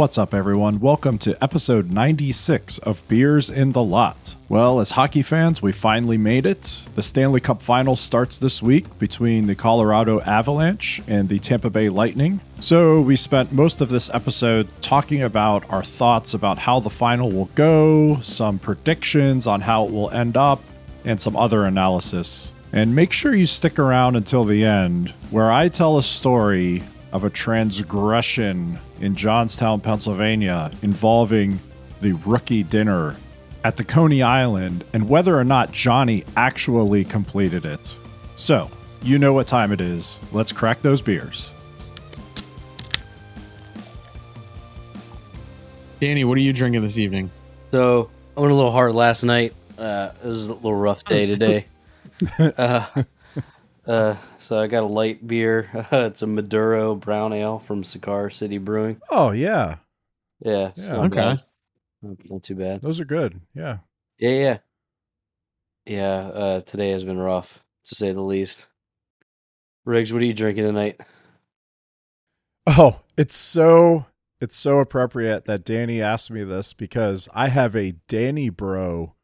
What's up, everyone? Welcome to episode 96 of Beers in the Lot. Well, as hockey fans, we finally made it. The Stanley Cup final starts this week between the Colorado Avalanche and the Tampa Bay Lightning. So, we spent most of this episode talking about our thoughts about how the final will go, some predictions on how it will end up, and some other analysis. And make sure you stick around until the end, where I tell a story of a transgression in Johnstown, Pennsylvania, involving the rookie dinner at the Coney Island and whether or not Johnny actually completed it. So, you know what time it is. Let's crack those beers. Danny, what are you drinking this evening? So I went a little hard last night. Uh, it was a little rough day today. uh, uh, so I got a light beer. it's a Maduro brown ale from Cigar City Brewing. Oh, yeah. Yeah. Yeah, okay. bad. Not too bad. Those are good. Yeah. Yeah, yeah. Yeah, uh, today has been rough, to say the least. Riggs, what are you drinking tonight? Oh, it's so it's so appropriate that Danny asked me this because I have a Danny Bro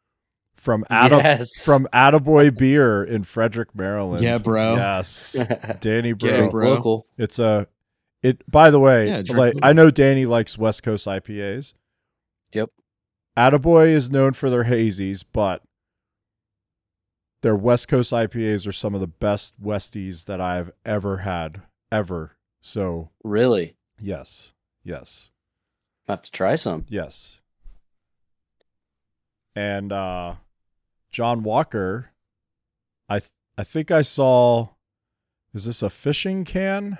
from Atta- Yes. from Attaboy Beer in Frederick, Maryland. Yeah, bro. Yes. Danny Bro. Yeah, bro. local. It's a it by the way, Yeah, like local. I know Danny likes West Coast IPAs. Yep. Attaboy is known for their hazies, but their West Coast IPAs are some of the best Westies that I've ever had. Ever. So Really? yes. Yes. I have to try some. Yes. And uh John Walker, I th- I think I saw is this a fishing can?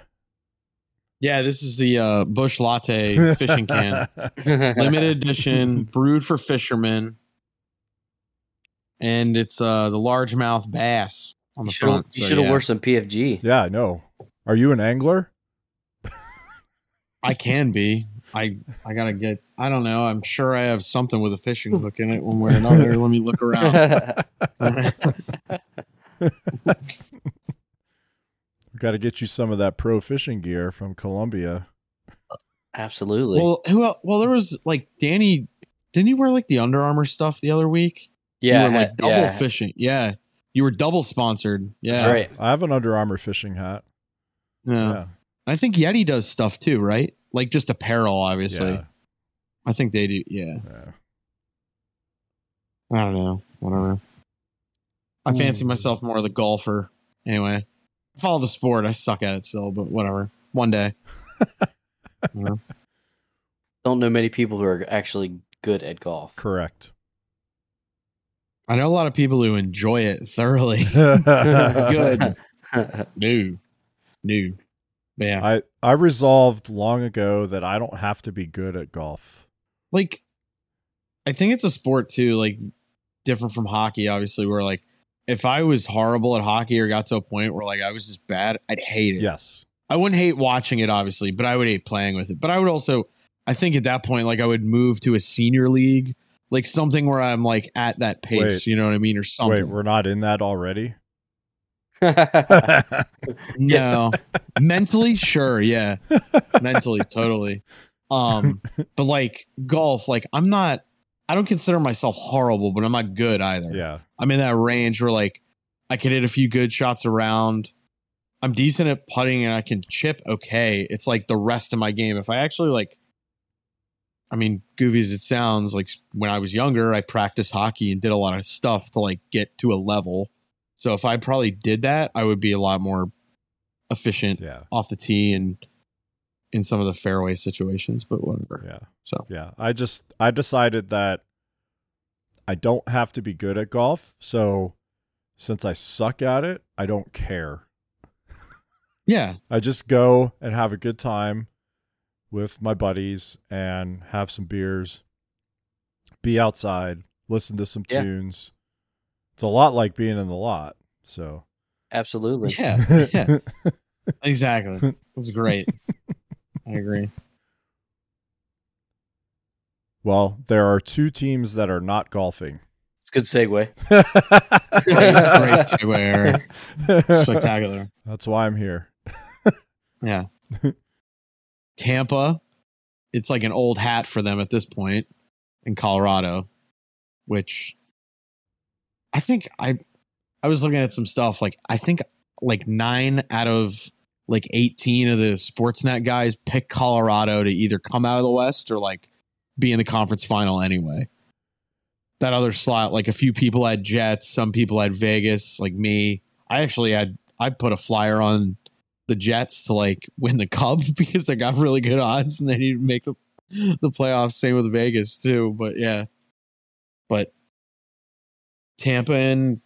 Yeah, this is the uh, Busch Latte fishing can, limited edition, brewed for fishermen, and it's uh, the largemouth bass on the should front. you so, should have yeah. wore some PFG. yeah, I know. Are you an angler? I can be. I I gotta get. I don't know. I'm sure I have something with a fishing hook in it one way or another. Let me look around. We got to get you some of that pro fishing gear from Columbia. Absolutely. well, who? el- Well, there was like Danny. Didn't you wear like the Under Armour stuff the other week? yeah, you were like had- double yeah, fishing. Yeah, you were double sponsored. Yeah, That's right. I have an Under Armour fishing hat. Yeah. Yeah. I think Yeti does stuff too, right? Like just apparel, obviously. Yeah. I think they do. Yeah. yeah. I don't know. Whatever. I fancy Hmm. myself more of the golfer. Anyway, I follow the sport. I suck at it still, but whatever. One day. You know? Don't know many people who are actually good at golf. Correct. I know a lot of people who enjoy it thoroughly. Good. New. No. Yeah. I I resolved long ago that I don't have to be good at golf. like I think it's a sport too, like different from hockey, obviously, where like if I was horrible at hockey or got to a point where like I was just bad, I'd hate it. Yes. I wouldn't hate watching it, obviously, but I would hate playing with it. But I would also, I think at that point, like I would move to a senior league, like something where I'm like at that pace, Wait. you know what I mean, or something. Wait, we're not in that already. no, mentally, sure, yeah, mentally, totally. Um, but like golf, like I'm not, I don't consider myself horrible, but I'm not good either. yeah. I'm in that range where like I can hit a few good shots around. I'm decent at putting and I can chip okay. It's like the rest of my game. If I actually like I mean, goofy as it sounds, like when I was younger, I practiced hockey and did a lot of stuff to like get to a level. So if I probably did that, I would be a lot more efficient Yeah. off the tee and in some of the fairway situations, but whatever. Yeah. So Yeah. I just I decided that I don't have to be good at golf. So since I suck at it, I don't care. yeah, I just go and have a good time with my buddies and have some beers, be outside, listen to some Yeah. tunes, It's a lot like being in the lot. So Absolutely. Yeah, yeah, exactly. That's great. I agree. well, there are two teams that are not golfing. It's a good segue. Great segue, Eric. Spectacular. That's why I'm here. Yeah. Tampa, it's like an old hat for them at this point in Colorado, which I think I I was looking at some stuff like I think like 9 out of like 18 of the Sportsnet guys pick Colorado to either come out of the West or like be in the conference final anyway. That other slot, like a few people had Jets, some people had Vegas, like me. I actually had I put a flyer on the Jets to like win the Cup because they got really good odds and they need to make the the playoffs. Same with Vegas too, but yeah, but Tampa and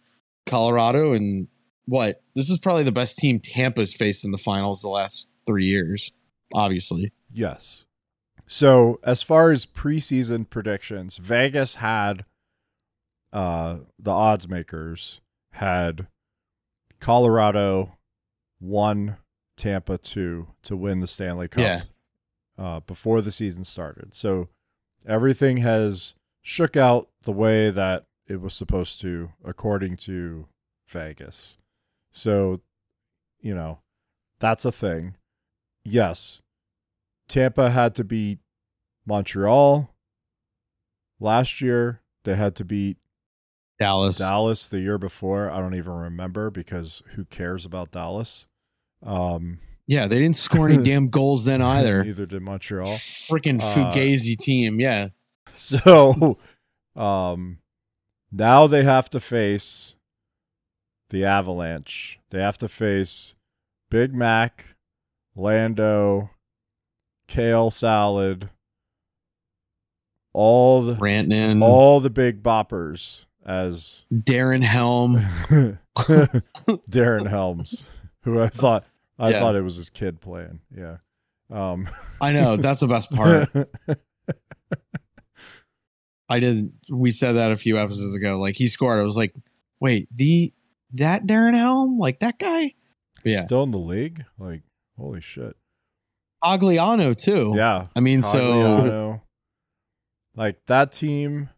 Colorado and what this is probably the best team Tampa's faced in the finals the last three years. Obviously, Yes. So as far as preseason predictions, Vegas had uh the odds makers had Colorado one, Tampa two to win the Stanley Cup Yeah. uh, before the season started. So everything has shook out the way that it was supposed to, according to Vegas. So, you know, that's a thing. Yes, Tampa had to beat Montreal last year. They had to beat Dallas. Dallas the year before. I don't even remember because who cares about Dallas? Um, Yeah, they didn't score any damn goals then either. Neither did Montreal. Freaking Uh, Fugazi team. Yeah. So, um, now they have to face the Avalanche. They have to face Big Mac, Lando, Kale Salad, all the Rantanen, all the big boppers as Darren Helm. Darren Helms, who I thought I Yeah. thought it was his kid playing. Yeah. Um, I know that's the best part. I didn't. We said that a few episodes ago. Like he scored. I was like, wait, the that Darren Helm, like that guy. Yeah, Still in the league? Like, holy shit. Cogliano too. Yeah. I mean, so like that team,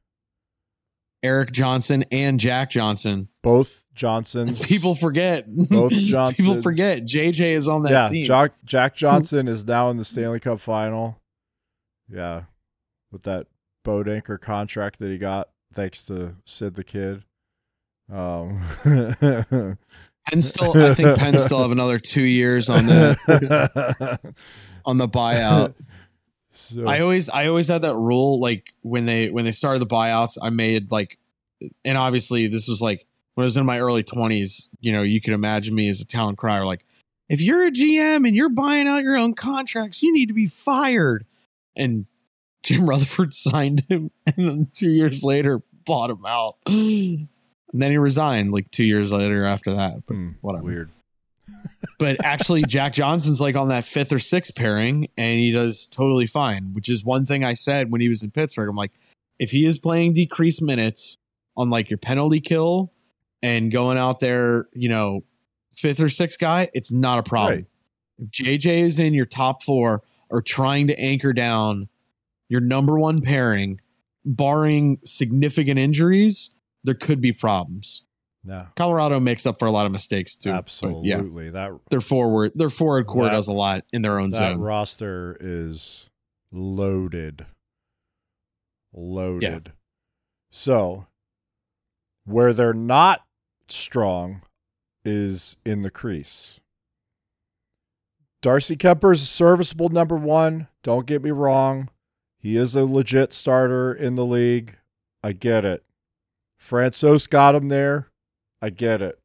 Erik Johnson and Jack Johnson. both Johnsons. People forget. Both Johnsons. People forget. JJ is on that yeah, team. Jack Jack Johnson is now in the Stanley Cup final. Yeah. With that boat anchor contract that he got thanks to Sid the Kid. Um Penn still. I think Penn still have another two years on the on the buyout. so, I always I always had that rule like when they when they started the buyouts I made like and obviously this was like when I was in my early 20s you know you can imagine me as a town crier like if you're a GM and you're buying out your own contracts you need to be fired and Jim Rutherford signed him and then 2 years later bought him out and then he resigned like 2 years later after that but Hmm, whatever weird. but actually Jack Johnson's like on that fifth or sixth pairing and he does totally fine, which is one thing I said when he was in Pittsburgh. I'm like, if he is playing decreased minutes on like your penalty kill and going out there, you know, fifth or sixth guy, it's not a problem. Right. If JJ is in your top four or trying to anchor down your number one pairing, barring significant injuries, there could be problems. No. Colorado makes up for a lot of mistakes too. but yeah Absolutely. That their forward their forward core That- does a lot in their own that zone. roster is loaded. Loaded. So, where they're not strong is in the crease. Darcy Kuemper's a serviceable number one. Don't get me wrong. He is a legit starter in the league. I get it. Francois got him there. I get it.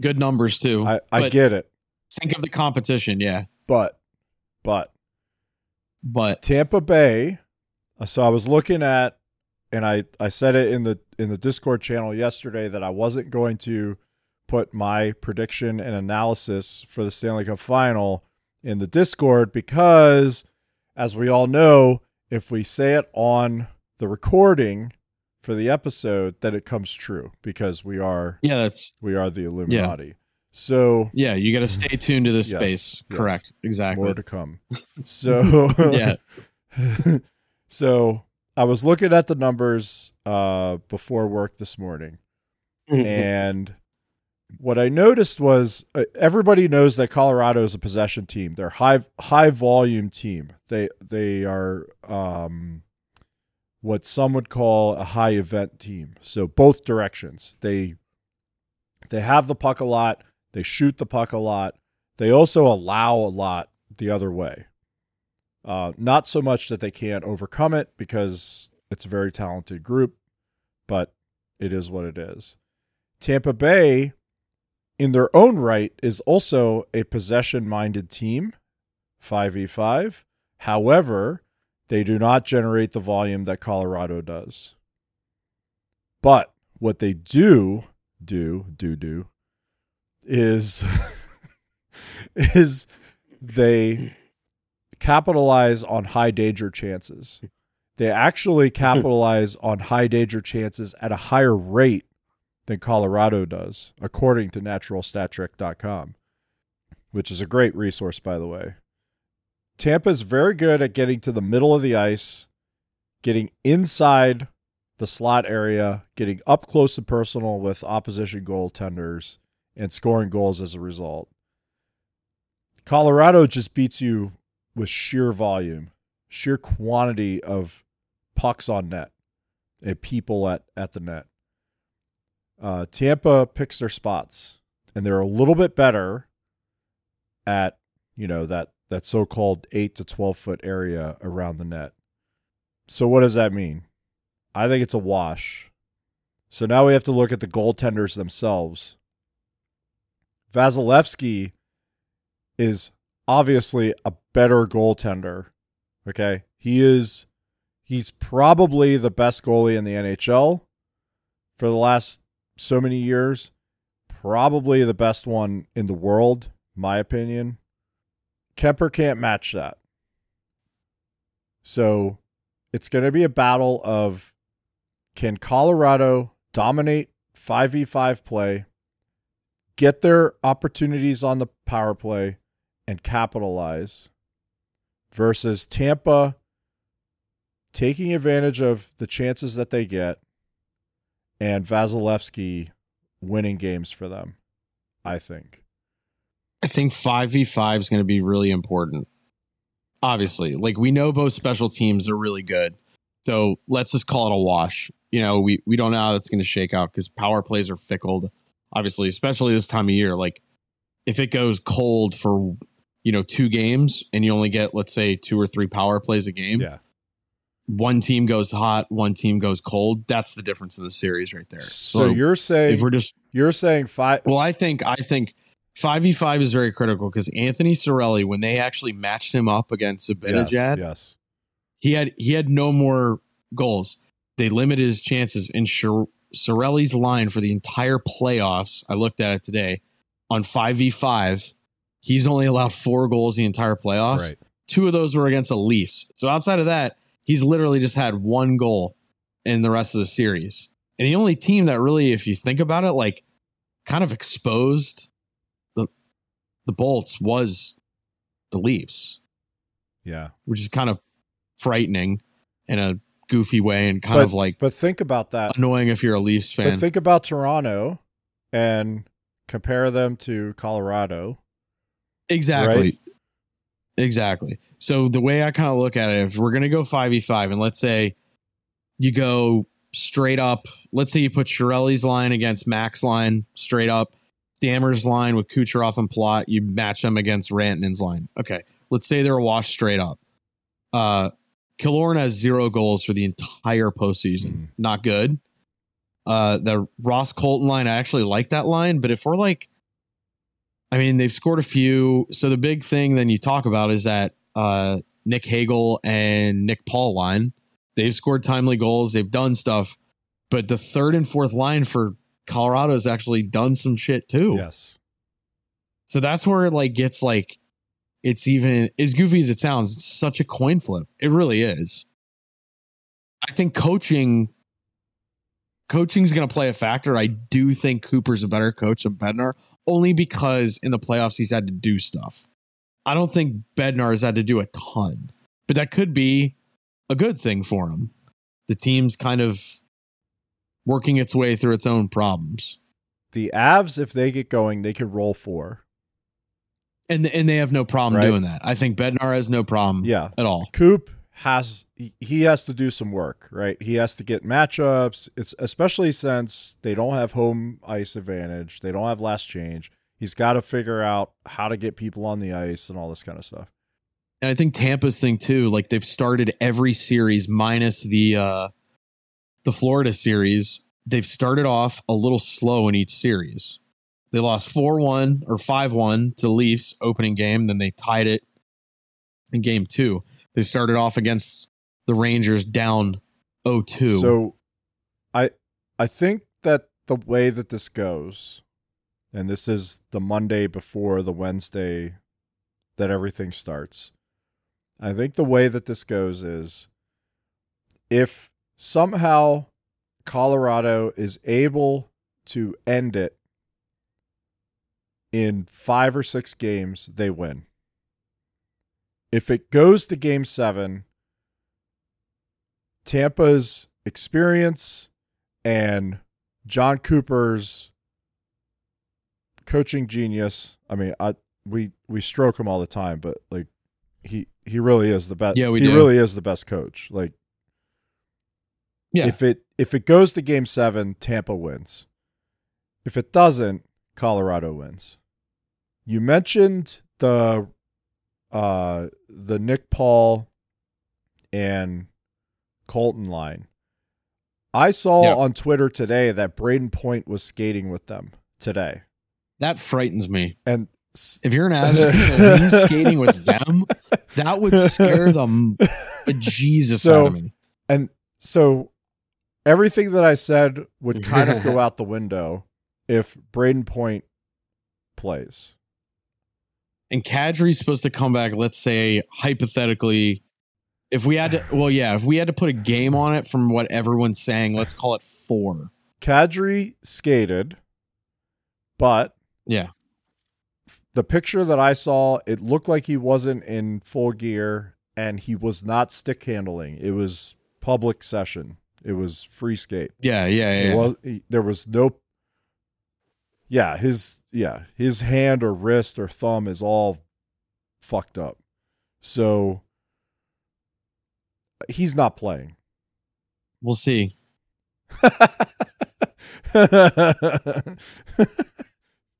Good numbers too. I, I get it. think of the competition, yeah. But, but But Tampa Bay. uh, So I was looking at, and I I said it in the in the Discord channel yesterday that I wasn't going to put my prediction and analysis for the Stanley Cup Final in the Discord because, as we all know, if we say it on the recording for the episode, then it comes true because we are Yeah, that's we are the Illuminati. So yeah. You got to stay tuned to this Yes, space. yes. Correct. Exactly. more to come. So yeah. so I was looking at the numbers uh, before work this morning, and what I noticed was uh, everybody knows that Colorado is a possession team. They're high high volume team. They they are um, what some would call a high event team. So both directions. They they have the puck a lot. They shoot the puck a lot. They also allow a lot the other way. Uh, not so much that they can't overcome it because it's a very talented group, but it is what it is. Tampa Bay, in their own right, is also a possession minded team, 5v5. However, they do not generate the volume that Colorado does. But what they do do do do is is they capitalize on high danger chances. They actually capitalize on high danger chances at a higher rate than Colorado does, according to naturalstattrick.com, which is a great resource, by the way. Tampa's very good at getting to the middle of the ice, getting inside the slot area, getting up close and personal with opposition goaltenders, and scoring goals as a result. Colorado just beats you with sheer volume, sheer quantity of pucks on net and people at, at the net. Uh, Tampa picks their spots, and they're a little bit better at you know that that so-called eight to twelve foot area around the net. So what does that mean? I think it's a wash. So now we have to look at the goaltenders themselves. Vasilevskiy is obviously a better goaltender. Okay. He is he's probably the best goalie in the NHL for the last so many years. Probably the best one in the world, my opinion. Kuemper can't match that. So it's going to be a battle of can Colorado dominate 5v5 play, get their opportunities on the power play, and capitalize versus Tampa taking advantage of the chances that they get and Vasilevskiy winning games for them, I think. I think 5v5 is going to be really important. Obviously, like we know both special teams are really good. So let's just call it a wash. You know, we, we don't know how that's going to shake out because power plays are fickle, obviously, especially this time of year. Like if it goes cold for, you know, two games and you only get, let's say, two or three power plays a game, Yeah. One team goes hot, one team goes cold. That's the difference in the series right there. So, you're saying we're just you're saying five well, I think I think five v five is very critical because Anthony Cirelli, when they actually matched him up against Zibanejad, yes, yes. he had he had no more goals. They limited his chances. And Cirelli's line for the entire playoffs, I looked at it today, on five v five, he's only allowed four goals the entire playoffs. Right. Two of those were against the Leafs. So outside of that, he's literally just had one goal in the rest of the series. And the only team that really, if you think about it, like kind of exposed the the Bolts was the Leafs, Yeah. which is kind of frightening in a goofy way and kind But- of like But think about that. annoying if you're a Leafs fan. But think about Toronto and compare them to Colorado. Exactly. Right? Exactly. So the way I kind of look at it, if we're gonna go five v five, and let's say you go straight up, let's say you put Cirelli's line against Max line straight up, Stammer's line with Kucherov and Palat, you match them against Rantanen's line. Okay, let's say they're a wash straight up. Uh, Killorn has zero goals for the entire postseason. Mhm. Not good. Uh, the Ross Colton line, I actually like that line, but if we're like I mean, they've scored a few. So the big thing then you talk about is that uh, Nick Hagel and Nick Paul line. They've scored timely goals. They've done stuff, but the third and fourth line for Colorado has actually done some shit too. Yes. So that's where it like gets like it's even as goofy as it sounds. It's such a coin flip. It really is. I think coaching coaching's going to play a factor. I do think Cooper's a better coach than Bednar, only because in the playoffs he's had to do stuff. I don't think Bednar has had to do a ton, but that could be a good thing for him. The team's kind of working its way through its own problems. The Avs, if they get going, they could roll four. And and they have no problem Right. doing that. I think Bednar has no problem Yeah. at all. Coop has he- he has to do some work, right? He has to get matchups. It's especially since they don't have home ice advantage. They don't have last change. He's got to figure out how to get people on the ice and all this kind of stuff. And I think Tampa's thing too, like they've started every series minus the uh the Florida series. They've started off a little slow in each series. They lost 4-1 or 5-1 to Leafs opening game, then they tied it in game 2. They started off against the Rangers down 0-2. So I I think that the way that this goes, and this is the Monday before the Wednesday that everything starts. I think the way that this goes is if somehow Colorado is able to end it in five or six games, they win. If it goes to game seven, Tampa's experience and Jon Cooper's coaching genius. I mean, I we we stroke him all the time, but like he he really is the best. Yeah, we he do. really is the best coach. Like yeah. if it if it goes to game 7, Tampa wins. If it doesn't, Colorado wins. You mentioned the uh the Nick Paul and Colton line. I saw Yeah. on Twitter today that Brayden Point was skating with them today. That frightens me. And If you're an and he's skating with them, that would scare them Jesus So- out of me. and so everything that I said would kind of go out the window if Brayden Point plays. and Kadri's supposed to come back, let's say hypothetically, if we had to, well, yeah, if we had to put a game on it from what everyone's saying, let's call it four. Kadri skated, but Yeah. the picture that I saw, it looked like he wasn't in full gear and he was not stick handling. It was public session. It was free skate. Yeah. Yeah. Yeah. was he- there was no Yeah, his yeah, his hand or wrist or thumb is all fucked up. So he's not playing. We'll see.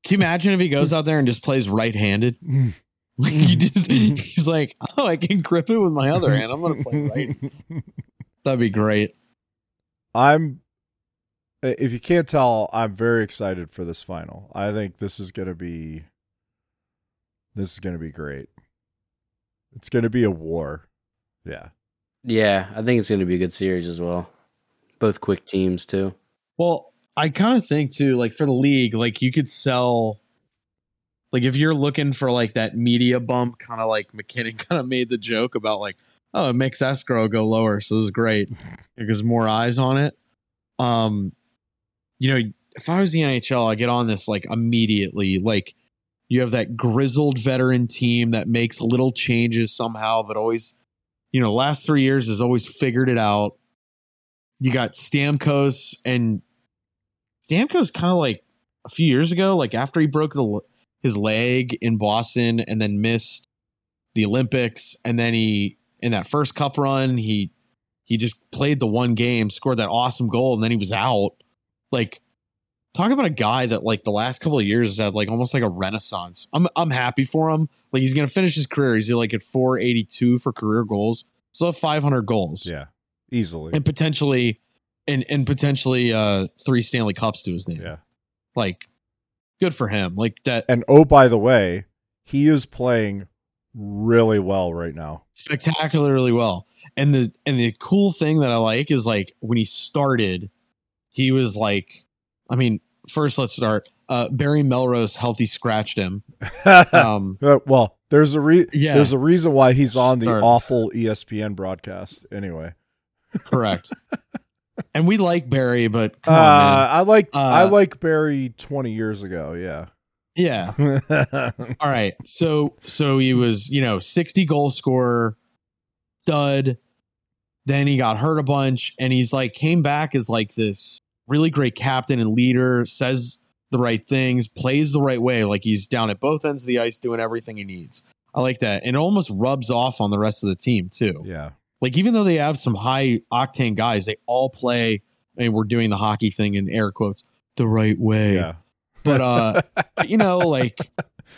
Can you imagine if he goes out there and just plays right handed? Like he just, he's like, oh, I can grip it with my other hand. I'm going to play right. That'd be great. I'm uh, if you can't tell, I'm very excited for this final. I think this is going to be this is going to be great. It's going to be a war. Yeah. Yeah, I think it's going to be a good series as well. Both quick teams too. Well, I kind of think too, like for the league, like you could sell, like if you're looking for like that media bump, kind of like MacKinnon kind of made the joke about like, oh, it makes escrow go lower, so this is great because more eyes on it. Um, you know, if I was the NHL, I get on this like immediately. Like you have that grizzled veteran team that makes little changes somehow, but always, you know, last three years has always figured it out. You got Stamkos and Stamkos kind of like a few years ago, like after he broke the his leg in Boston and then missed the Olympics, and then he in that first cup run he he just played the one game, scored that awesome goal, and then he was out. Like talk about a guy that like the last couple of years has had like almost like a renaissance. I'm I'm happy for him. Like he's gonna finish his career. He's like at 482 for career goals. So 500 goals Yeah. Easily. and potentially and and potentially uh three Stanley Cups to his name. yeah. Like good for him. Like that And oh by the way, he is playing really well right now. spectacularly well. And the and the cool thing that I like is like when he started, he was like I mean, first let's start. Uh Barry Melrose healthy scratched him. Um Uh, well, there's a re- Yeah. there's a reason why he's on the Start. awful ESPN broadcast anyway. correct. and we like Barry, but come Uh, on. I like I Uh, like Barry 20 years ago. Yeah. Yeah. All right. So so he was, you know, 60 goal scorer, stud. Then he got hurt a bunch and he's like came back as like this really great captain and leader, says the right things, plays the right way, like he's down at both ends of the ice doing everything he needs. I like that. And it almost rubs off on the rest of the team too. yeah. Like even though they have some high octane guys, they all play I mean, we're doing the hockey thing in air quotes the right way. Yeah. but uh you know like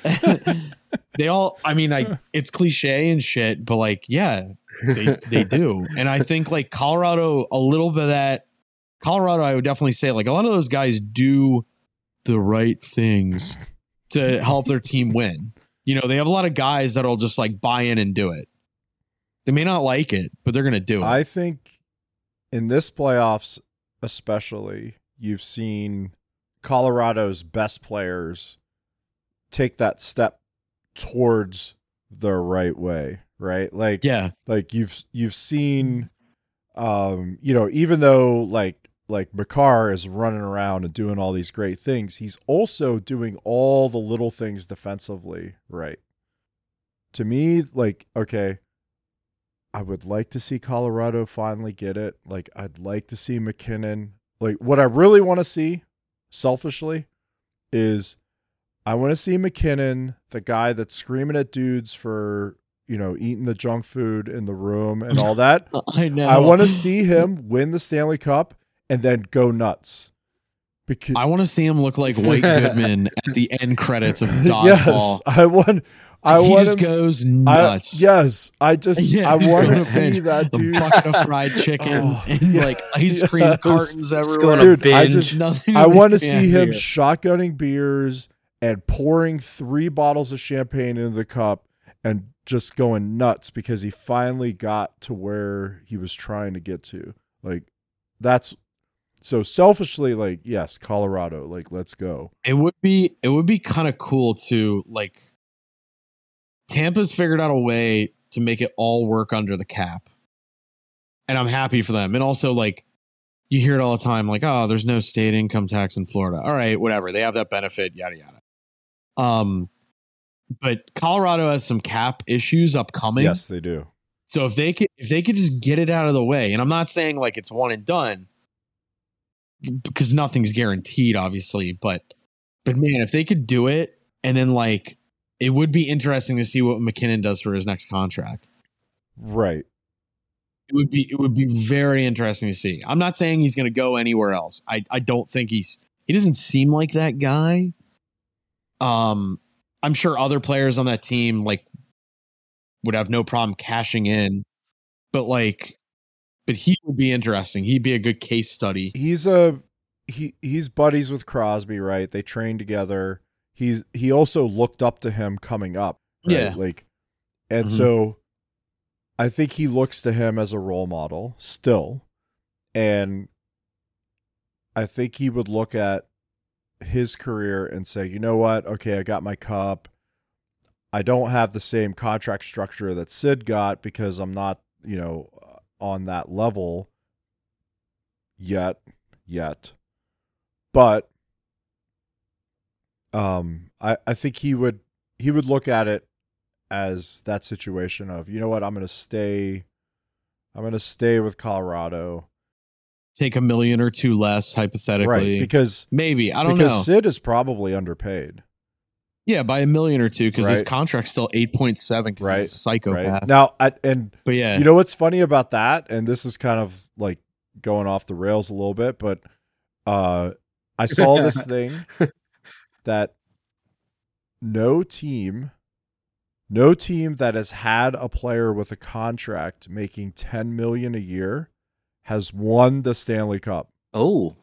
they all i mean i it's cliche and shit but like yeah they they do. And i think like colorado a little bit of that colorado i would definitely say like a lot of those guys do the right things to help their team win. You know they have a lot of guys that'll just like buy in and do it they may not like it but they're gonna do it I think in this playoffs, especially, you've seen Colorado's best players take that step towards the right way, right? Like, yeah like you've you've seen, um, you know, even though like like Makar is running around and doing all these great things, he's also doing all the little things defensively right. To me, like, okay, I would like to see Colorado finally get it. Like, I'd like to see MacKinnon. Like, what I really want to see, selfishly, is I want to see MacKinnon, the guy that's screaming at dudes for, you know, eating the junk food in the room and all that. i know I want to see him win the Stanley Cup and then go nuts. Because I want to see him look like White Goodman at the end credits of Dodgeball. yes, I want. I he want just him. goes I, nuts. yes, I just Yeah, I want to see binge that a dude. bucket of fried chicken Oh, and like ice cream yes. cartons going everywhere. to Dude, I just Nothing I want to yeah, see him yeah. shotgunning beers and pouring three bottles of champagne into the cup and just going nuts because he finally got to where he was trying to get to. Like that's so selfishly like yes, Colorado, like let's go. It would be it would be kind of cool to like Tampa's figured out a way to make it all work under the cap. And I'm happy for them. And also like you hear it all the time like oh there's no state income tax in Florida. All right, whatever. They have that benefit yada yada. Um but Colorado has some cap issues upcoming. Yes, they do. So if they could if they could just get it out of the way, and I'm not saying like it's one and done because nothing's guaranteed, obviously, but but man, if they could do it and then like it would be interesting to see what MacKinnon does for his next contract. Right. It would be it would be very interesting to see. I'm not saying he's gonna go anywhere else. I, I don't think he's he doesn't seem like that guy. Um I'm sure other players on that team like would have no problem cashing in, but like, but he would be interesting. He'd be a good case study. he's a he he's buddies with Crosby, right? They train together. He's he also looked up to him coming up, right? Yeah. Like, and Mhm. so I think he looks to him as a role model still, and I think he would look at his career and say, you know what? Okay, I got my cup. I don't have the same contract structure that Sid got because I'm not, you know, on that level yet yet but um i i think he would he would look at it as that situation of you know what i'm going to stay i'm going to stay with colorado Take a million or two less, hypothetically. right because Maybe I don't know. because know. sid is probably underpaid yeah, by a million or two because his contract's still eight point seven because Right, he's a psychopath. right now I, and But yeah, You know what's funny about that? And this is kind of like going off the rails a little bit, but uh I saw this thing that no team no team that has had a player with a contract making 10 million a year has won the Stanley Cup. Oh,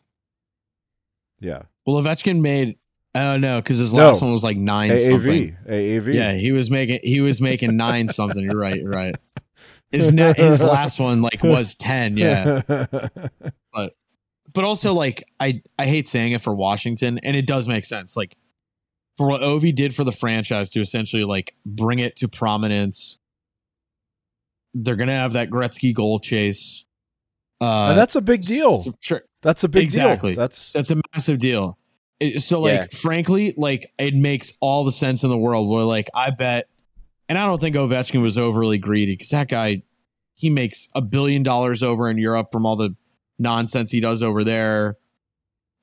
Yeah. well, Ovechkin made. Oh no, because his No. last one was like nine something. AAV. AAV. Yeah, he was making he was making nine something. You're right. You're right. His ne- his last one like was ten. Yeah, but also like I I hate saying it for Washington, and it does make sense. Like for what Ovi did for the franchise to essentially like bring it to prominence. They're gonna have that Gretzky goal chase. Uh, and that's a big deal. so That's a big Exactly. deal. That's that's a massive deal. It- so like Yeah. frankly, like it makes all the sense in the world. Where like I bet, and I don't think Ovechkin was overly greedy because that guy, he makes a billion dollars over in Europe from all the nonsense he does over there,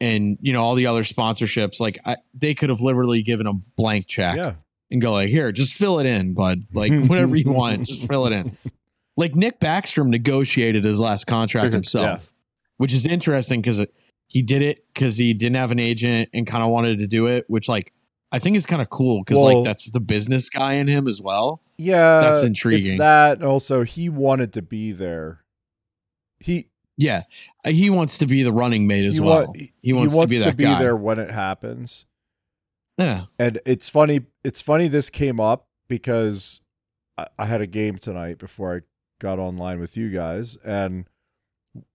and you know all the other sponsorships. Like I, they could have literally given a blank check yeah. and go like, here, just fill it in, bud. Like whatever you want, just fill it in. Like Nick Backstrom negotiated his last contract himself, which is interesting because he did it because he didn't have an agent and kind of wanted to do it, which like I think is kind of cool because Well- like that's the business guy in him as well. Yeah. That's It's intriguing. that also he wanted to be there. He Yeah, Uh, he wants to be the running mate as he, well. wa- he wants, to be that guy. there when it happens. Yeah, And it's funny. It's funny this came up because I, I had a game tonight before I got online with you guys, and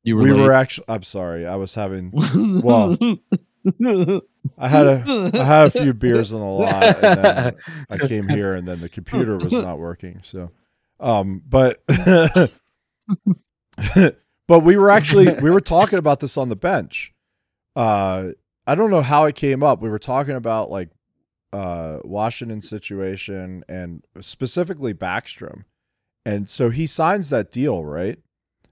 you were. we late. were actually. I'm sorry. I was having. well, I had a I had a few beers in the lot, and then I came here, and then the computer was not working. So, um, but but we were actually we were talking about this on the bench. Uh, I don't know how it came up. We were talking about like uh Washington situation and specifically Backstrom. And so he signs that deal, right?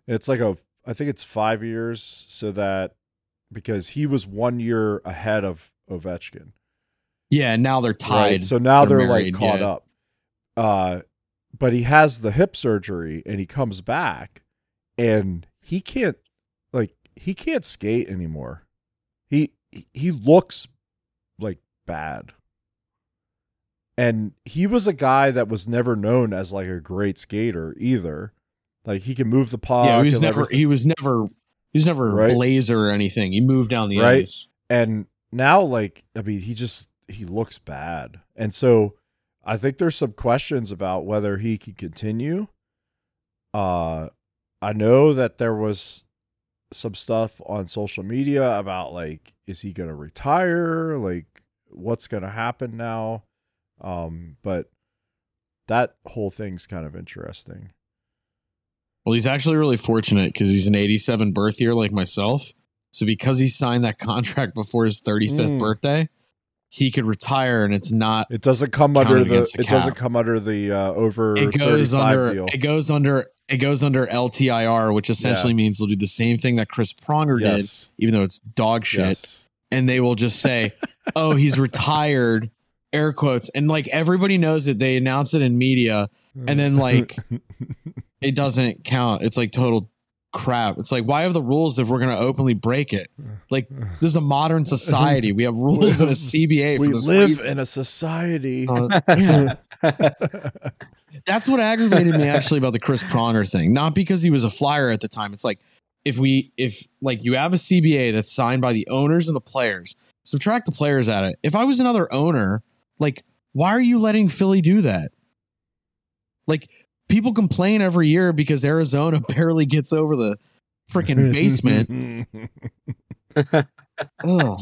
And it's like a I think it's 5 years so that because he was 1 year ahead of Ovechkin. yeah, and now they're tied. Right? So now They're they're, married, like caught yeah. up. Uh but he has the hip surgery and he comes back and he can't like he can't skate anymore. He he looks like bad. And he was a guy that was never known as like a great skater either. Like he can move the puck. yeah, he was never. everything. He was never. He was never Right. a blazer or anything. He moved down the Right. ice. and now like i mean he just he looks bad and so i think there's some questions about whether he can continue uh i know that there was some stuff on social media about like is he going to retire? Like what's going to happen now? Um but that whole thing's kind of interesting. Well, he's actually really fortunate because he's an 87 birth year like myself. So because he signed that contract before his 35th Mm. birthday, he could retire and it's not it doesn't come under the the it doesn't come under the uh over it goes 35 under deal. it goes under it goes under LTIR, which essentially means they'll do the same thing that Chris Pronger did, even though it's dog shit. yes And they will just say, Oh, he's retired, air quotes. And like everybody knows it. They announce it in media and then like it doesn't count. It's like total crap. It's like why have the rules if we're gonna openly break it? Like this is a modern society. We have rules in a CBA. we for live reason. in a society. Uh, yeah. That's what aggravated me actually about the Chris Pronger thing. Not because he was a flyer at the time. It's like if we if like you have a CBA that's signed by the owners and the players, subtract the players at it. If I was another owner, like why are you letting Philly do that? Like people complain every year because Arizona barely gets over the freaking basement. Ugh.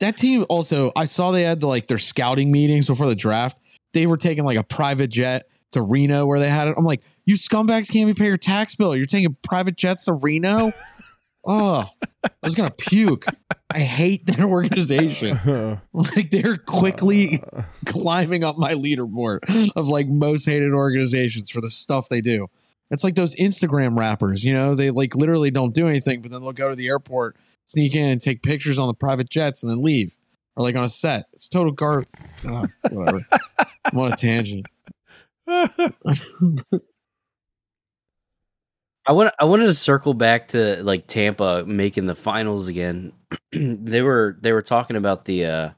That team also, I saw they had the, like their scouting meetings before the draft. They were taking like a private jet to Reno where they had it. I'm like, you scumbags can't even pay your tax bill. You're taking private jets to Reno. Oh, I was gonna puke. I hate that organization. Like they're quickly climbing up my leaderboard of like most hated organizations for the stuff they do. It's like those Instagram rappers, you know, they like literally don't do anything, but then they'll go to the airport, sneak in and take pictures on the private jets and then leave. Or like on a set. It's total gar Ah, whatever. I'm on a tangent. I want I wanted to circle back to like Tampa making the finals again. they were they were talking about the uh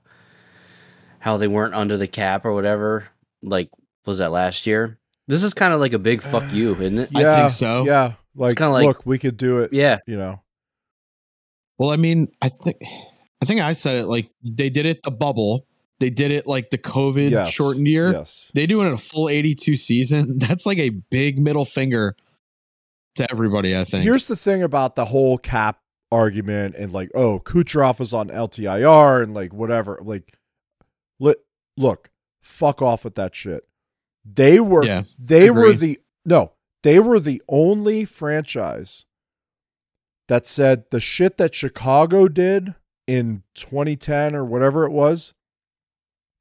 how they weren't under the cap or whatever. Like was that last year? This is kind of like a big fuck you, isn't it? I think so. Yeah, like, kinda like- look, we could do it. Yeah. You know, Well, I mean, I think I think I said it like they did it the bubble. They did it like the COVID yes. shortened year. Yes. They do it in a full 82 season. That's like a big middle finger to everybody, I think. Here's the thing about the whole cap argument and like, oh, Kucherov was on LTIR and like whatever. Like, li- look, fuck off with that shit. They were Yeah, they were the no, they were the only franchise that said the shit that Chicago did in 2010 or whatever it was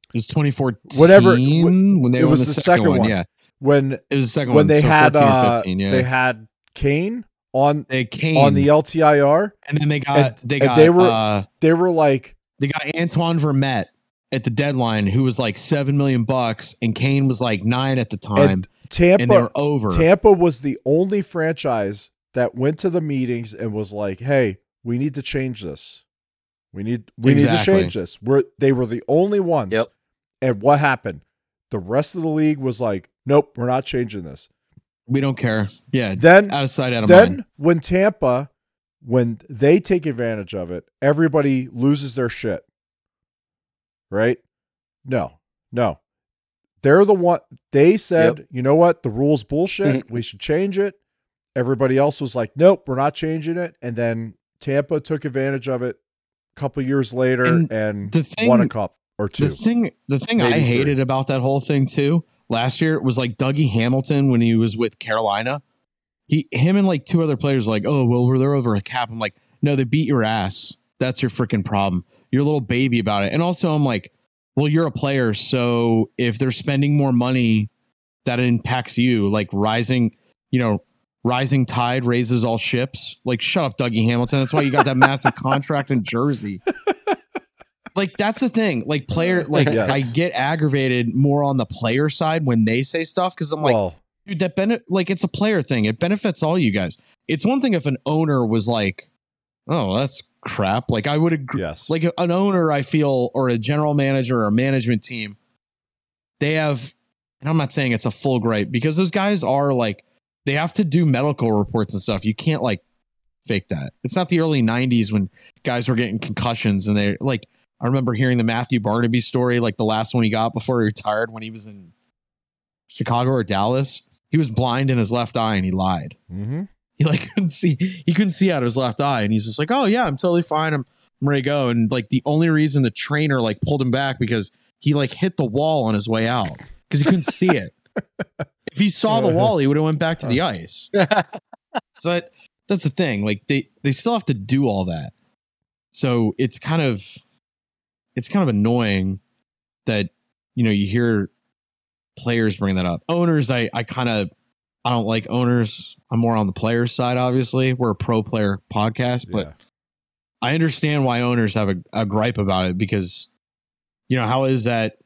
It was 2014. Whatever- when they it was the, the second, second one. one. Yeah, when it was the second when one. they so had 14 or uh, 15, yeah. they had Kane on they came on the LTIR. and then they got and- they got they were- uh, They were like, they got Antoine Vermette at the deadline, who was like seven million bucks, and Kane was like nine at the time, and Tampa. and they were over. Tampa was the only franchise that went to the meetings and was like, "Hey, we need to change this. We need we need to change this." We're they were the only ones. Yep. And what happened? The rest of the league was like, "Nope, we're not changing this." we don't care. Yeah, Then out of sight, out of then mind. when Tampa when they take advantage of it, everybody loses their shit. Right? No. No. They're the one they said, "You know what? The rules bullshit. Mm-hmm. we should change it." Everybody else was like, "Nope, we're not changing it." And then Tampa took advantage of it a couple years later and, And the thing- won a cup or two. The thing, the thing I Maybe three. hated about that whole thing too last year was like Dougie Hamilton when he was with Carolina. He, him, and like two other players like, oh well, we're they're over a cap. I'm like, no, they beat your ass. That's your freaking problem. You're a little baby about it. And also, I'm like, well, you're a player, so if they're spending more money, that impacts you. Like rising, you know, rising tide raises all ships. Like, shut up, Dougie Hamilton. That's why you got that massive contract in Jersey like that's the thing. Like player uh, like Yes. i get aggravated more on the player side when they say stuff because i'm like dude that benefit like it's a player thing. It benefits all you guys. It's one thing if an owner was like oh that's crap. Like i would agree yes. like an owner i feel or a general manager or a management team they have and i'm not saying it's a full gripe because those guys are like they have to do medical reports and stuff. You can't like fake that. It's not the early 90s when guys were getting concussions and they like i remember hearing the matthew barnaby story like the last one he got before he retired when he was in chicago or dallas. He was blind in his left eye and he lied. Hmm he like couldn't see he couldn't see out of his left eye and he's just like oh yeah i'm totally fine. I'm, I'm ready to go. And like the only reason the trainer like pulled him back because he like hit the wall on his way out because he couldn't see it. If he saw the wall he would have went back to the ice. So that, that's the thing like they they still have to do all that. So it's kind of it's kind of annoying that you know you hear players bring that up owners i i kind of I don't like owners. I'm more on the players side, obviously. We're a pro player podcast, but yeah. I understand why owners have a, a gripe about it because, you know, how is that?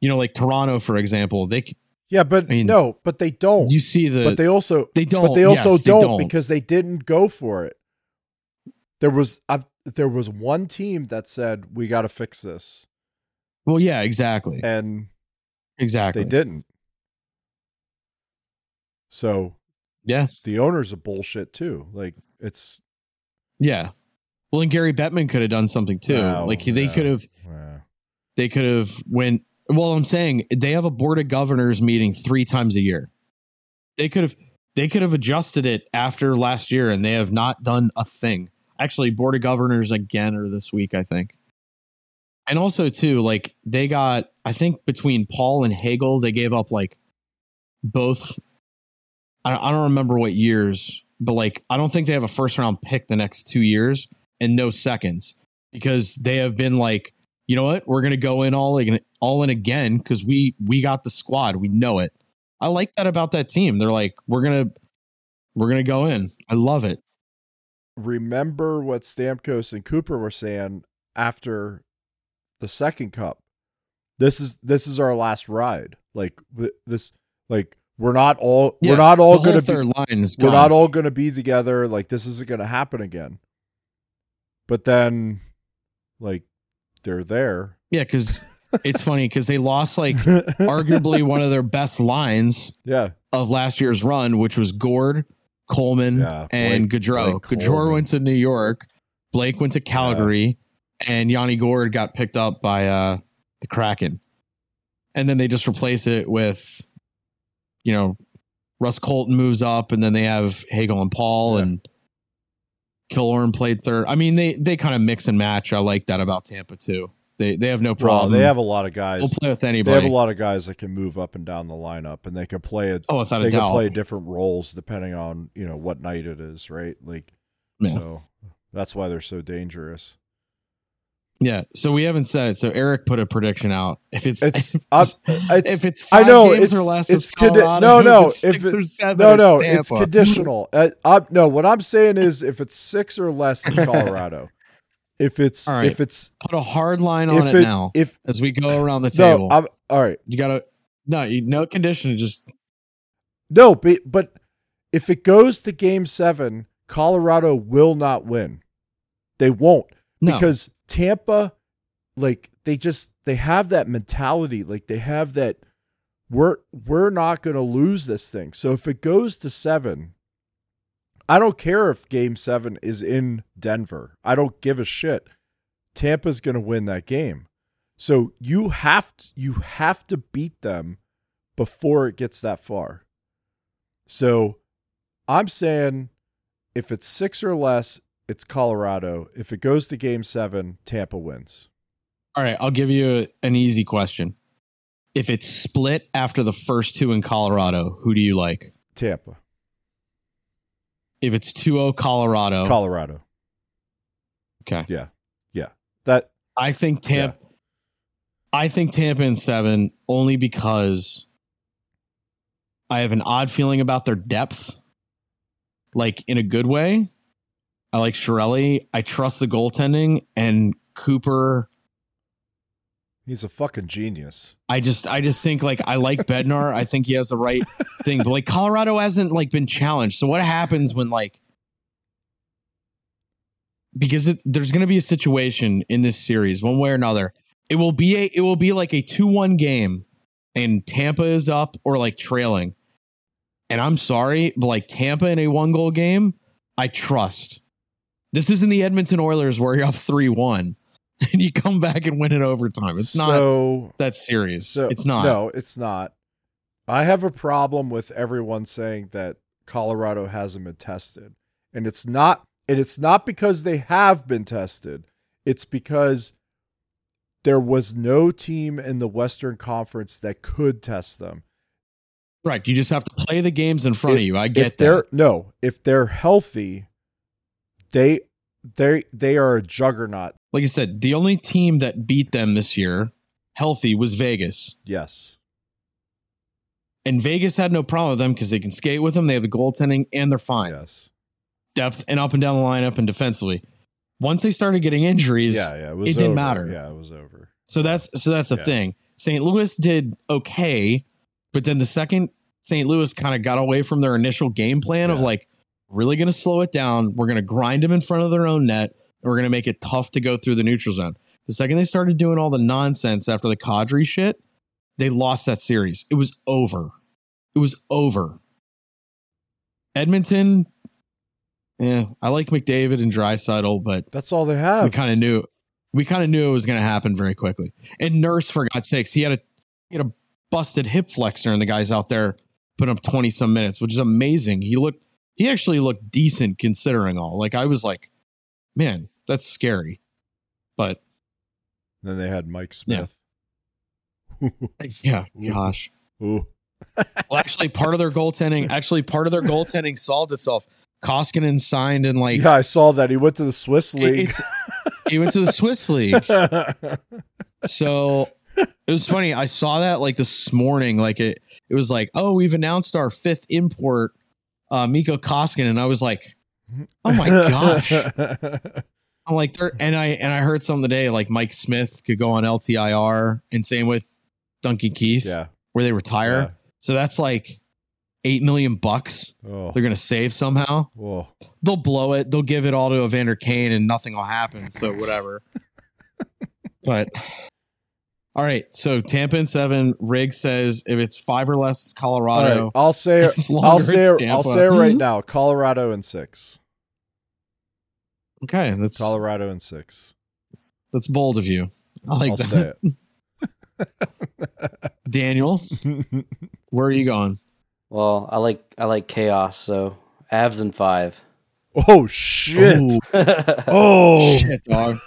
You know, like Toronto, for example, they yeah, but I mean, no, but they don't. you see the but they also they don't, but they also yes, don't, they don't. because they didn't go for it. There was uh, there was one team that said we got to fix this, well, yeah, exactly, and exactly, they didn't. So yeah, the owners of bullshit too. Like it's yeah. Well, and Gary Bettman could have done something too. Like they no. could have they could have went well i'm saying they have a board of governors meeting three times a year they could have they could have adjusted it after last year and they have not done a thing actually board of governors again or this week i think and also too like they got i think between paul and hagel they gave up like both i, I don't remember what years but like i don't think they have a first round pick the next two years and no seconds because they have been like you know what? We're gonna go in all in, all in again because we we got the squad. We know it. I like that about that team. They're like, we're gonna we're gonna go in. I love it. Remember what Stamkos and Cooper were saying after the second cup. This is this is our last ride. Like this, like we're not all Yeah, we're not all gonna be third line is we're not all gonna be together. Like this isn't gonna happen again. But then, like they're there. yeah, because it's funny because they lost like arguably one of their best lines yeah, of last year's run, which was Gourde, Coleman, Yeah, and Blake- Goodrow. Blake Goodrow Coleman. went to New York. Blake went to Calgary, and Yanni Gourde got picked up by uh, the Kraken. And then they just replace it with, you know, Ross Colton moves up, and then they have Hagel and Paul, Yeah. and Killorn played third. I mean, they they kind of mix and match. I like that about Tampa too. They they have no well, problem. they have a lot of guys. They'll play with anybody. They have a lot of guys that can move up and down the lineup, and they can play it. oh, without they a can doubt. play different roles depending on you know what night it is, right? Like Yeah. So that's why they're so dangerous. Yeah. So we haven't said it. So Eric put a prediction out. If it's, It's, if it's, it's if it's I know, it's- or less, it's it's, condi- no, no, If it's if six it- or seven, no, it's no, Tampa. it's conditional. uh, no, what I'm saying is, if it's six or less, it's Colorado. If it's All right. if it's Put a hard line on it, it now if as we go around the no, table. I'm all right. you gotta no, you, no condition. Just No, but but if it goes to Game Seven, Colorado will not win. They won't no. because Tampa, like they just they have that mentality. Like they have that we're we're not going to lose this thing. So if it goes to seven, I don't care if Game Seven is in Denver. I don't give a shit. Tampa's going to win that game. So you have to, you have to beat them before it gets that far. So I'm saying if it's six or less, it's Colorado. If it goes to game seven, Tampa wins. all right. I'll give you an easy question. If it's split after the first two in Colorado, who do you like? Tampa. If it's 2-0 Colorado, Colorado. okay. Yeah. Yeah. That I think Tampa. I think Tampa in seven only because I have an odd feeling about their depth, like in a good way. I like Cirelli. I trust the goaltending and Cooper. He's a fucking genius. I just, I just think like I like Bednar. I think he has the right thing, but like Colorado hasn't like been challenged. So what happens when like because it, there's going to be a situation in this series, one way or another. It will be a, it will be like a two-one game, and Tampa is up or like trailing. And I'm sorry, but like Tampa in a one-goal game, I trust. This isn't the Edmonton Oilers where you're up three-one and you come back and win it overtime. It's not so, that serious. so it's not. No, it's not. I have a problem with everyone saying that Colorado hasn't been tested. And it's not and it's not because they have been tested. It's because there was no team in the Western Conference that could test them. Right. You just have to play the games in front If- of you. I if get they're that. no, if they're healthy, they they they are a juggernaut. Like I said, the only team that beat them this year, healthy, was Vegas. Yes. And Vegas had no problem with them because they can skate with them. They have the goaltending and they're fine. Yes. Depth and up and down the lineup and defensively. Once they started getting injuries, Yeah, yeah. It, it didn't over. matter. Yeah, it was over. so that's so that's the Yeah. thing. St. Louis did okay, but then the second St. Louis kind of got away from their initial game plan of like, really going to slow it down. We're going to grind them in front of their own net. And we're going to make it tough to go through the neutral zone. The second they started doing all the nonsense after the Kadri shit, they lost that series. It was over. It was over. Edmonton, yeah, I like McDavid and Draisaitl, but That's all they have. we kind of knew we kind of knew it was going to happen very quickly. And Nurse, for God's sakes, he had a he had a busted hip flexor, and the guy's out there put up twenty some minutes, which is amazing. He looked he actually looked decent considering all. Like I was like, man, that's scary. But then they had Mike Smith. yeah, gosh. Ooh. Well, actually, part of their goaltending, actually, part of their goaltending solved itself. Koskinen signed and like yeah, I saw that. He went to the Swiss league. he went to the Swiss league. So it was funny. I saw that like this morning. Like it, it was like, oh, we've announced our fifth import, uh, Mikko Koskinen, and I was like, oh my gosh. I'm like, and I and I heard some today like Mike Smith could go on LTIR, and same with Duncan Keith, yeah. where they retire. Yeah. So that's like eight million bucks Oh. they're gonna save somehow. Whoa. They'll blow it. They'll give it all to Evander Kane, and nothing will happen. So whatever. but all right. So Tampa and seven. Rig says if it's five or less, it's Colorado. right. I'll say it. longer, I'll say it. I'll say it right mm-hmm. now. Colorado and six. Okay, that's Colorado and six. that's bold of you. I like I'll that. say Daniel, where are you going? Well, I like I like chaos, so Avs and five. oh shit. Ooh, Oh, shit, dog.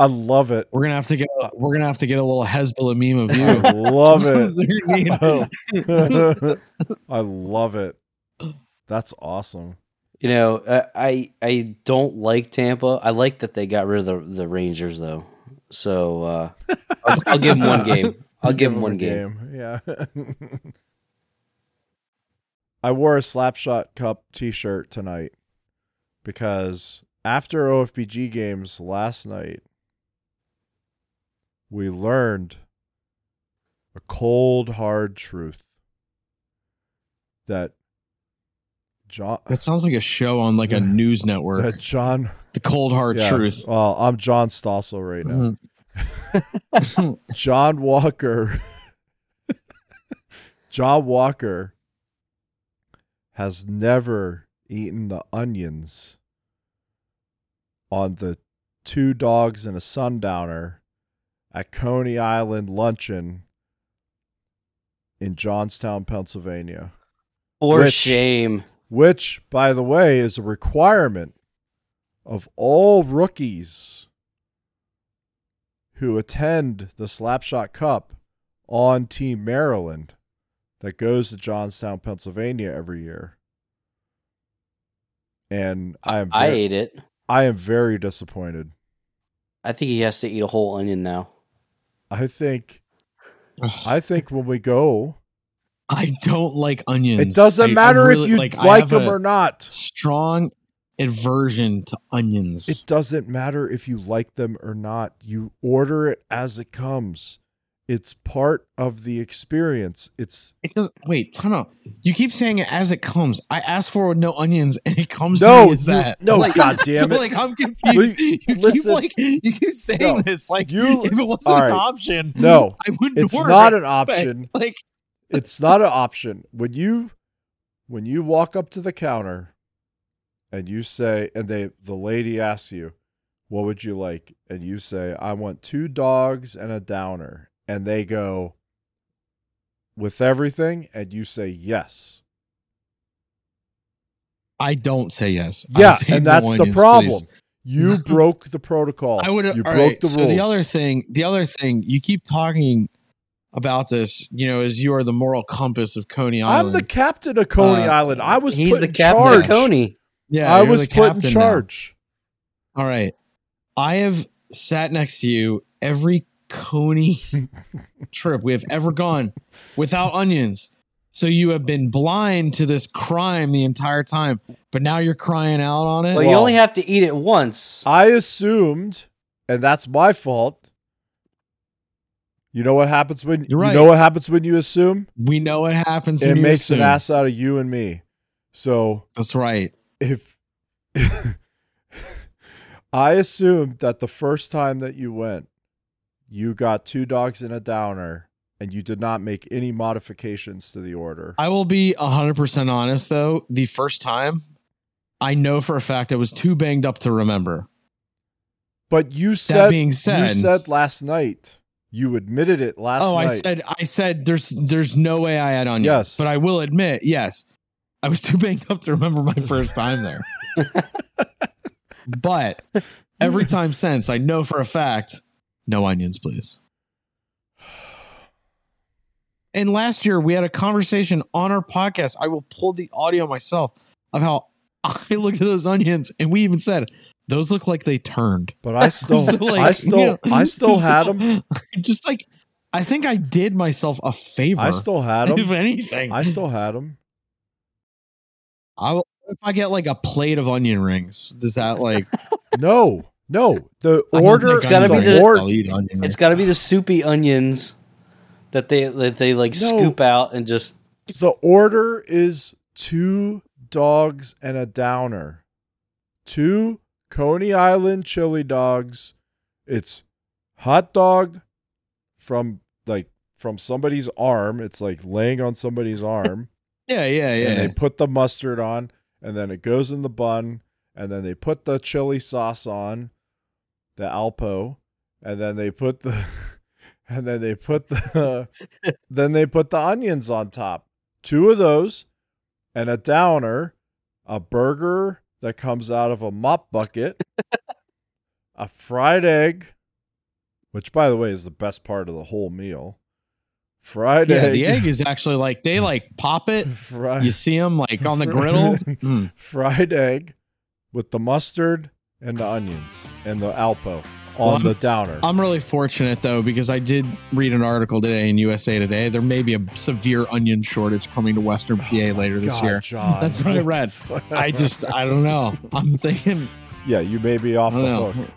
I love it. We're gonna have to get a, we're gonna have to get a little Hezbollah meme of I you. love it. what you need. I love it. That's awesome. You know, uh, I I don't like Tampa. I like that they got rid of the the Rangers though. So uh, I'll, I'll give them one game. I'll give them one a game. Yeah. I wore a Slapshot Cup T-shirt tonight because after OFBG games last night, we learned a cold, hard truth that John That sounds like a show on like a news network. that John the cold hard yeah, truth. Well, I'm John Stossel right now. Mhm. John Walker. John Walker has never eaten the onions on the two dogs and a sundowner at Coney Island luncheon in Johnstown, Pennsylvania. For Which- shame. Which, by the way, is a requirement of all rookies who attend the Slapshot Cup on Team Maryland that goes to Johnstown, Pennsylvania every year. And I am I ate it. I am very disappointed. I think he has to eat a whole onion now. I think I think when we go, I don't like onions. it doesn't I- I matter really- if you like, like them or not. Strong aversion to onions. It doesn't matter if you like them or not. You order it as it comes. It's part of the experience. It's It does. Wait, time out. You keep saying it as it comes. I asked for no onions, and it comes No, to me as you- that. no, like, goddamn so, it. Like I'm confused. you listen. keep like you keep saying No, this like you- if it wasn't all an option. no, I wouldn't. it's not an option. Like It's not an option. When you when you walk up to the counter and you say and they the lady asks you, "What would you like?" and you say, "I want two dogs and a downer." And they go with everything and you say yes. I don't say yes. Yeah, say and no that's the onions, problem. please. You broke the protocol. I would. You all broke right, the so rules. the other thing, the other thing, you keep talking about this. You know, as you are the moral compass of Coney Island. I'm the captain of Coney Uh, Island. I was He's put the in captain charge. of Coney. yeah, I was the put in captain now. charge. All right. I have sat next to you every Coney trip we have ever gone without onions. So you have been blind to this crime the entire time, but now you're crying out on it. Well, you Well- only have to eat it once. I assumed, and that's my fault. You know what happens when You're right. you know what happens when you assume? we know what happens. It when you makes assume. an ass out of you and me. So That's right. if I assumed that the first time that you went, you got two dogs and a downer, and you did not make any modifications to the order. I will be 100% honest, though. The first time, I know for a fact I was too banged up to remember. But you said being said- you said last night. You admitted it last oh, night. I said, I said, there's, there's no way I had on Yes. but I will admit, yes, I was too banged up to remember my first time there. but every time since, I know for a fact, no onions, please. And last year we had a conversation on our podcast. I will pull the audio myself of how I looked at those onions, and we even said those look like they turned. But I still, So, like, I still, you know, I still had so, them. Just like I think I did myself a favor. I still had them. if anything, I still had them. I will, if I get like a plate of onion rings, does that like No, no. The order, think It's gotta be the- or- onion It's rings. got to be the soupy onions that they that they like No. scoop out and just the order is two dogs and a downer. Two Coney Island chili dogs. It's hot dog from like from somebody's arm. It's like laying on somebody's arm. yeah, yeah, yeah. and yeah. they put the mustard on and then it goes in the bun and then they put the chili sauce on the alpo and then they put the and then they put the then they put the onions on top two of those and a downer a burger that comes out of a mop bucket a fried egg which by the way is the best part of the whole meal fried Yeah, egg. the egg is actually like they like pop it. fried, You see them like on the griddle. Mm. fried egg with the mustard and the onions and the Alpo Well, on the I'm- downer. I'm really fortunate though because I did read an article today in USA Today. There may be a severe onion shortage coming to Western PA oh, later this Oh God, year. John. That's what I read. I just I don't know. I'm thinking yeah, you may be off the know. hook.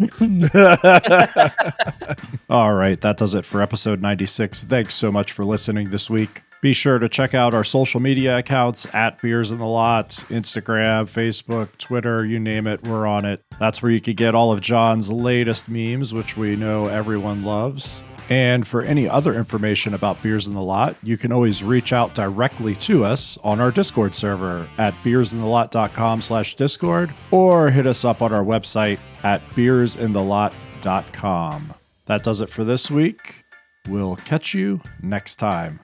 All right, that does it for episode 96. Thanks so much for listening this week. Be sure to check out our social media accounts at Beers in the Lot, Instagram, Facebook, Twitter, you name it, we're on it. That's where you can get all of John's latest memes, which we know everyone loves. And for any other information about Beers in the Lot, you can always reach out directly to us on our Discord server at beersinthelot.com slash Discord or hit us up on our website at beersinthelot.com. That does it for this week. We'll catch you next time.